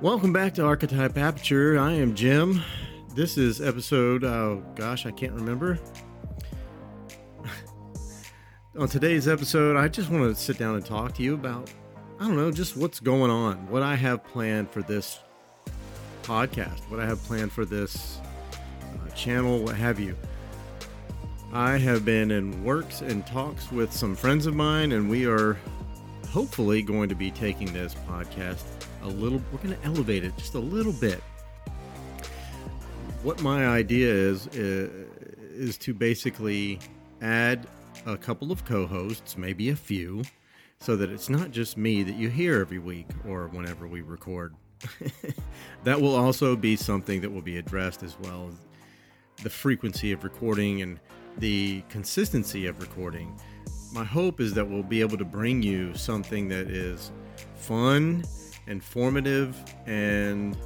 Welcome back to Archetype Aperture. I am Jim. This is episode, oh gosh, I can't remember. on today's episode, I just want to sit down and talk to you about, I don't know, just what's going on, what I have planned for this podcast, what I have planned for this uh, channel, what have you. I have been in works and talks with some friends of mine, and we are hopefully going to be taking this podcast a little, we're going to elevate it just a little bit. What my idea is, is, is to basically add a couple of co hosts, maybe a few, so that it's not just me that you hear every week or whenever we record. that will also be something that will be addressed as well the frequency of recording and the consistency of recording. My hope is that we'll be able to bring you something that is fun, informative, and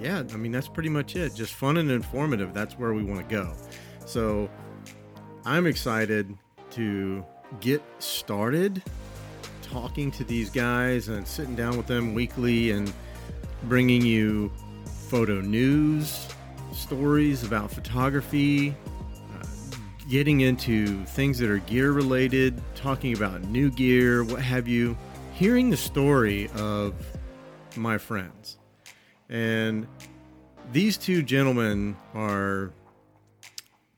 yeah, I mean, that's pretty much it. Just fun and informative. That's where we want to go. So I'm excited to get started talking to these guys and sitting down with them weekly and bringing you photo news, stories about photography, uh, getting into things that are gear related, talking about new gear, what have you, hearing the story of my friends. And these two gentlemen are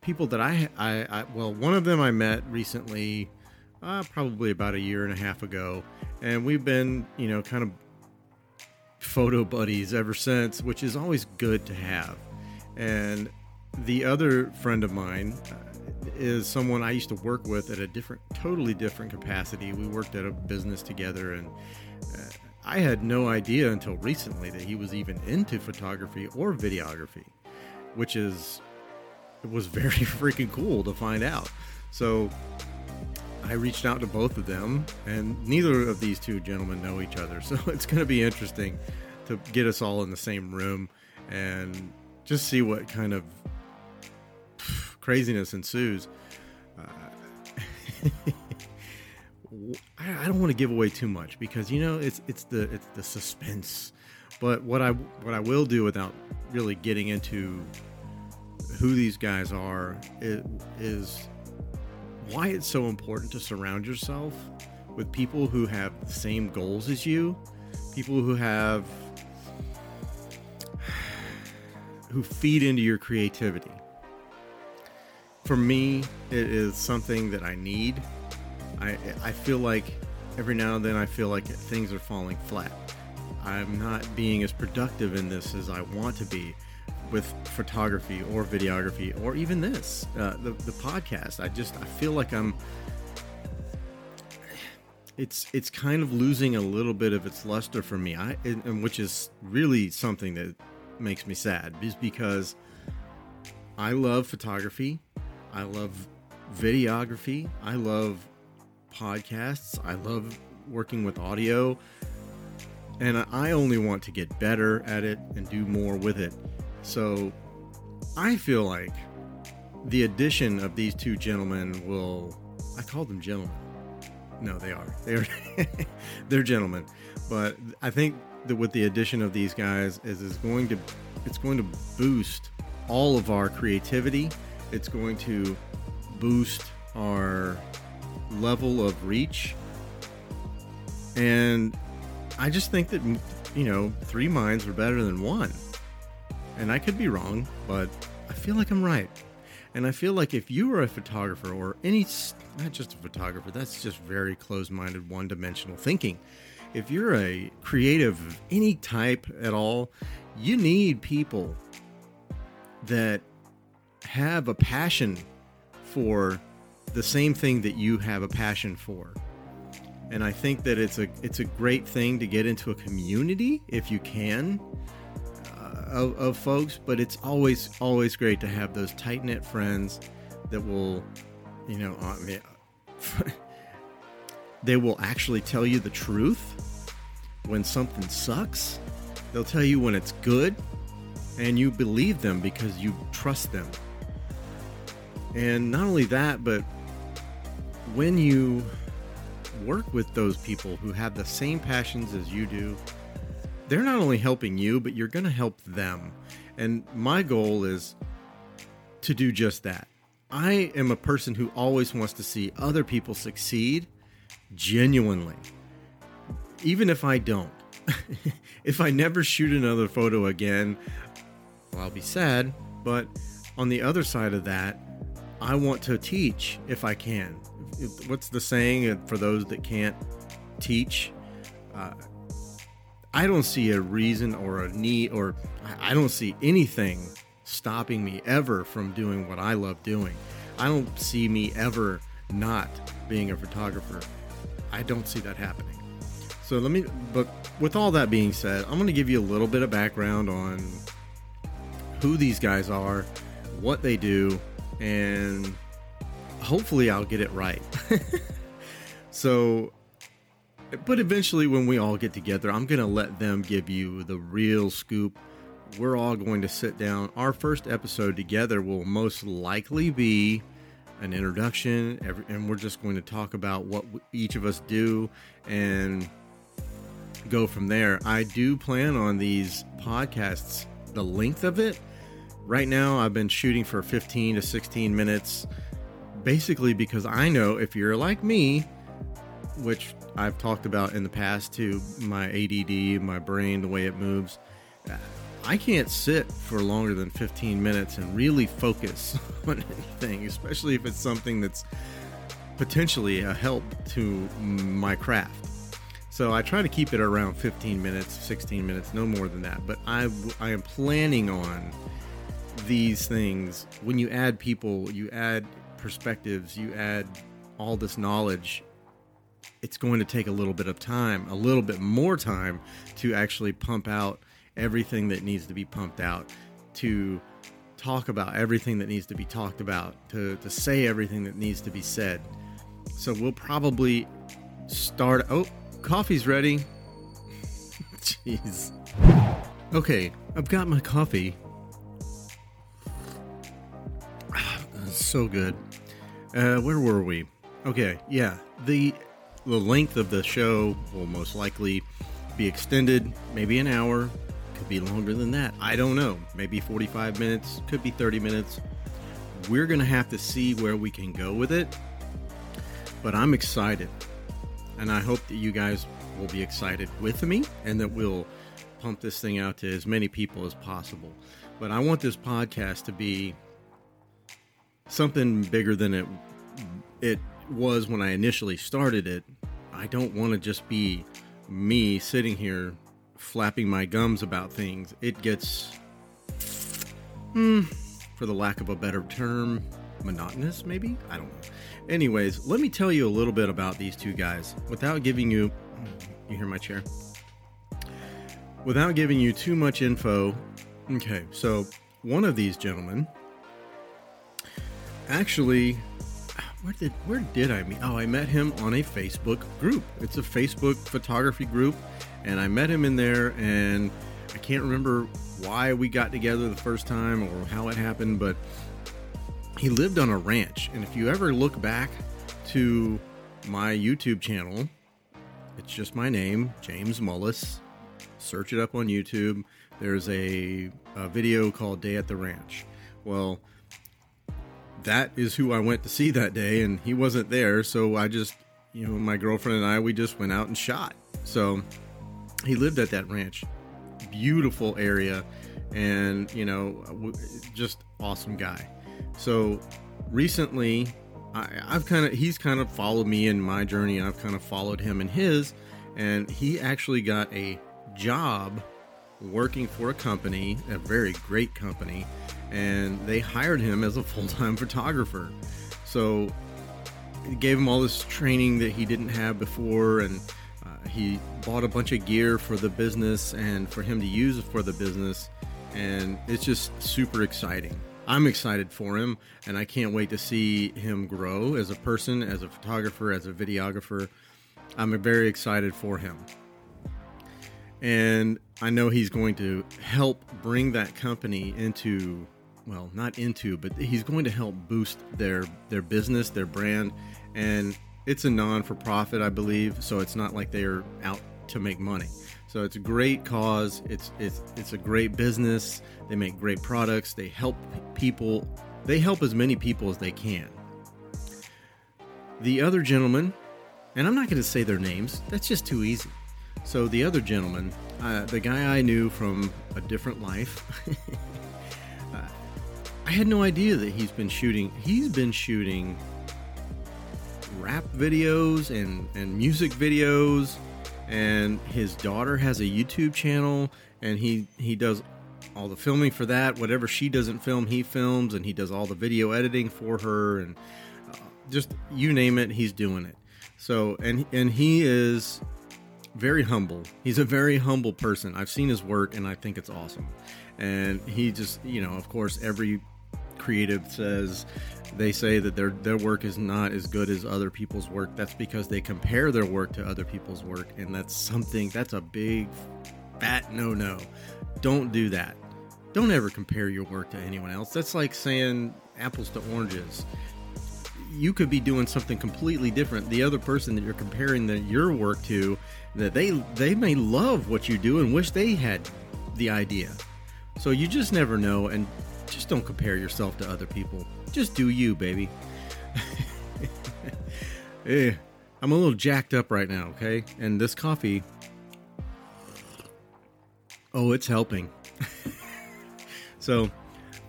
people that I, I, I well, one of them I met recently, uh, probably about a year and a half ago, and we've been, you know, kind of photo buddies ever since, which is always good to have. And the other friend of mine, is someone I used to work with at a different, totally different capacity. We worked at a business together, and uh, I had no idea until recently that he was even into photography or videography, which is it was very freaking cool to find out. So I reached out to both of them, and neither of these two gentlemen know each other. So it's going to be interesting to get us all in the same room and just see what kind of craziness ensues. Uh, I, don't want to give away too much because you know it's it's the it's the suspense. But what I what I will do without really getting into who these guys are is, is why it's so important to surround yourself with people who have the same goals as you, people who have who feed into your creativity for me, it is something that I need. I I feel like every now and then I feel like things are falling flat. I'm not being as productive in this as I want to be with photography or videography or even this uh, the the podcast. I just I feel like I'm. It's it's kind of losing a little bit of its luster for me. I and which is really something that makes me sad, is because I love photography. I love videography. I love podcasts. I love working with audio. And I only want to get better at it and do more with it. So I feel like the addition of these two gentlemen will. I call them gentlemen. No, they are. They are. they're gentlemen. But I think that with the addition of these guys is is going to it's going to boost all of our creativity it's going to boost our level of reach. And I just think that, you know, three minds are better than one. And I could be wrong, but I feel like I'm right. And I feel like if you are a photographer or any, not just a photographer, that's just very closed minded, one dimensional thinking. If you're a creative of any type at all, you need people that have a passion for the same thing that you have a passion for. And I think that it's a it's a great thing to get into a community if you can uh, of, of folks, but it's always always great to have those tight knit friends that will, you know, I mean, they will actually tell you the truth when something sucks. They'll tell you when it's good, and you believe them because you trust them. And not only that, but when you work with those people who have the same passions as you do, they're not only helping you, but you're going to help them. And my goal is to do just that. I am a person who always wants to see other people succeed genuinely. Even if I don't. if I never shoot another photo again, well, I'll be sad. But on the other side of that, I want to teach if I can. What's the saying for those that can't teach? Uh, I don't see a reason or a need, or I don't see anything stopping me ever from doing what I love doing. I don't see me ever not being a photographer. I don't see that happening. So let me, but with all that being said, I'm going to give you a little bit of background on who these guys are, what they do, and hopefully I'll get it right. so, but eventually, when we all get together, I'm going to let them give you the real scoop. We're all going to sit down. Our first episode together will most likely be an introduction, and we're just going to talk about what each of us do and go from there. I do plan on these podcasts, the length of it Right now, I've been shooting for 15 to 16 minutes, basically because I know if you're like me, which I've talked about in the past too, my ADD, my brain, the way it moves, I can't sit for longer than 15 minutes and really focus on anything, especially if it's something that's potentially a help to my craft. So I try to keep it around 15 minutes, 16 minutes, no more than that. But I, I am planning on these things, when you add people, you add perspectives, you add all this knowledge, it's going to take a little bit of time, a little bit more time to actually pump out everything that needs to be pumped out, to talk about everything that needs to be talked about, to, to say everything that needs to be said. So we'll probably start. Oh, coffee's ready. Jeez. Okay, I've got my coffee so good. Uh, where were we? Okay, yeah. The the length of the show will most likely be extended, maybe an hour, could be longer than that. I don't know. Maybe 45 minutes, could be 30 minutes. We're going to have to see where we can go with it. But I'm excited. And I hope that you guys will be excited with me and that we'll pump this thing out to as many people as possible. But I want this podcast to be something bigger than it it was when I initially started it. I don't want to just be me sitting here flapping my gums about things. It gets, hmm, for the lack of a better term, monotonous, maybe? I don't know. Anyways, let me tell you a little bit about these two guys without giving you. You hear my chair? Without giving you too much info. Okay, so one of these gentlemen actually where did where did I meet? Oh, I met him on a Facebook group. It's a Facebook photography group, and I met him in there. And I can't remember why we got together the first time or how it happened, but he lived on a ranch. And if you ever look back to my YouTube channel, it's just my name, James Mullis. Search it up on YouTube. There's a, a video called Day at the Ranch. Well, that is who I went to see that day, and he wasn't there. So I just, you know, my girlfriend and I, we just went out and shot. So he lived at that ranch. Beautiful area, and, you know, just awesome guy. So recently, I, I've kind of, he's kind of followed me in my journey, and I've kind of followed him in his. And he actually got a job working for a company, a very great company and they hired him as a full-time photographer. So it gave him all this training that he didn't have before, and uh, he bought a bunch of gear for the business and for him to use for the business, and it's just super exciting. I'm excited for him, and I can't wait to see him grow as a person, as a photographer, as a videographer. I'm very excited for him. And I know he's going to help bring that company into well, not into, but he's going to help boost their their business, their brand, and it's a non for profit, I believe. So it's not like they're out to make money. So it's a great cause. It's it's it's a great business. They make great products. They help people. They help as many people as they can. The other gentleman, and I'm not going to say their names. That's just too easy. So the other gentleman, uh, the guy I knew from a different life. I had no idea that he's been shooting. He's been shooting rap videos and, and music videos and his daughter has a YouTube channel and he he does all the filming for that. Whatever she doesn't film he films and he does all the video editing for her and uh, just you name it he's doing it. So and and he is very humble. He's a very humble person. I've seen his work and i think it's awesome. And he just you know of course every creative says they say that their their work is not as good as other people's work. That's because they compare their work to other people's work and that's something that's a big fat no no don't do that. Don't ever compare your work to anyone else. That's like saying apples to oranges. You could be doing something completely different. The other person that you're comparing the, your work to that they they may love what you do and wish they had the idea. So you just never know and just don't compare yourself to other people. Just do you, baby. eh, I'm a little jacked up right now, okay? And this coffee, oh, it's helping. so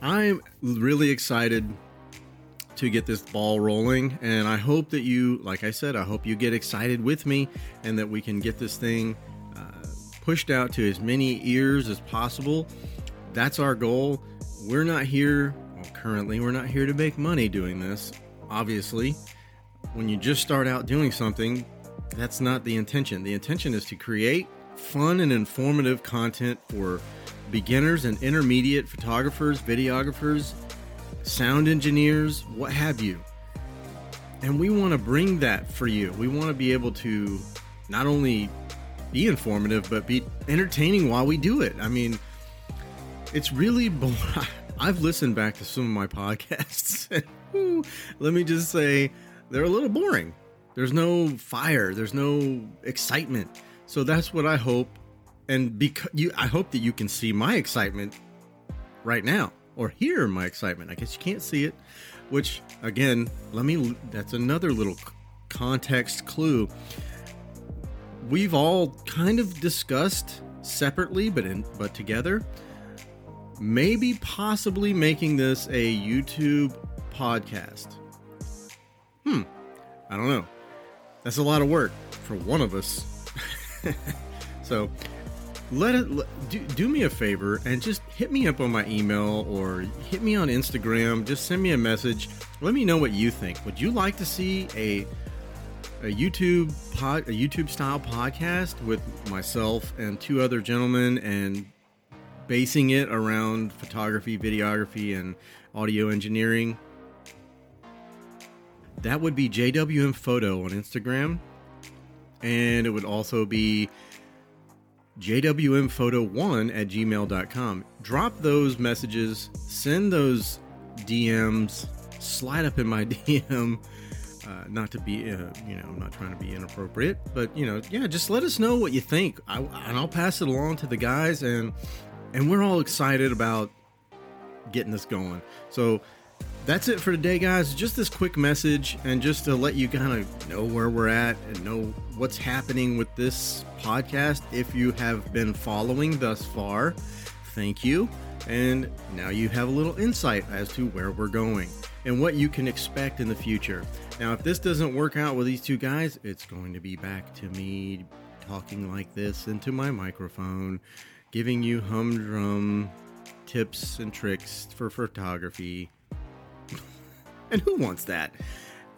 I'm really excited to get this ball rolling. And I hope that you, like I said, I hope you get excited with me and that we can get this thing uh, pushed out to as many ears as possible. That's our goal we're not here, well, currently, we're not here to make money doing this. Obviously, when you just start out doing something, that's not the intention. The intention is to create fun and informative content for beginners and intermediate photographers, videographers, sound engineers, what have you. And we want to bring that for you. We want to be able to not only be informative, but be entertaining while we do it. I mean, it's really. I've listened back to some of my podcasts. Let me just say, they're a little boring. There's no fire. There's no excitement. So that's what I hope. And because you, I hope that you can see my excitement right now or hear my excitement. I guess you can't see it, which again, let me, that's another little context clue. We've all kind of discussed separately, but in, but together maybe possibly making this a YouTube podcast. Hmm, I don't know. That's a lot of work for one of us. so let it do, do me a favor and just hit me up on my email or hit me on Instagram. Just send me a message. Let me know what you think. Would you like to see a a YouTube pod, a YouTube style podcast with myself and two other gentlemen and basing it around photography, videography, and audio engineering, that would be JWM Photo on Instagram. And it would also be jwmphoto1 at gmail.com. Drop those messages, send those DMs, slide up in my DM. Uh, not to be, uh, you know, I'm not trying to be inappropriate, but you know, yeah, just let us know what you think, I, and I'll pass it along to the guys, and and we're all excited about getting this going. So that's it for today, guys. Just this quick message, and just to let you kind of know where we're at and know what's happening with this podcast. If you have been following thus far, thank you. And now you have a little insight as to where we're going and what you can expect in the future. Now, if this doesn't work out with these two guys, it's going to be back to me talking like this into my microphone giving you humdrum tips and tricks for photography. and who wants that?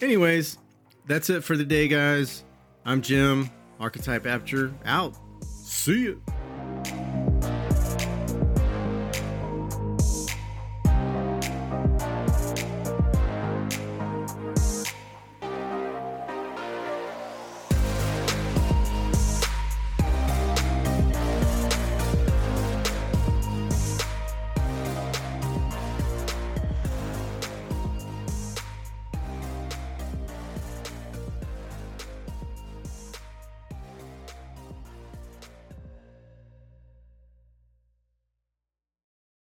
Anyways, that's it for the day, guys. I'm Jim, Archetype Aperture, out. See you.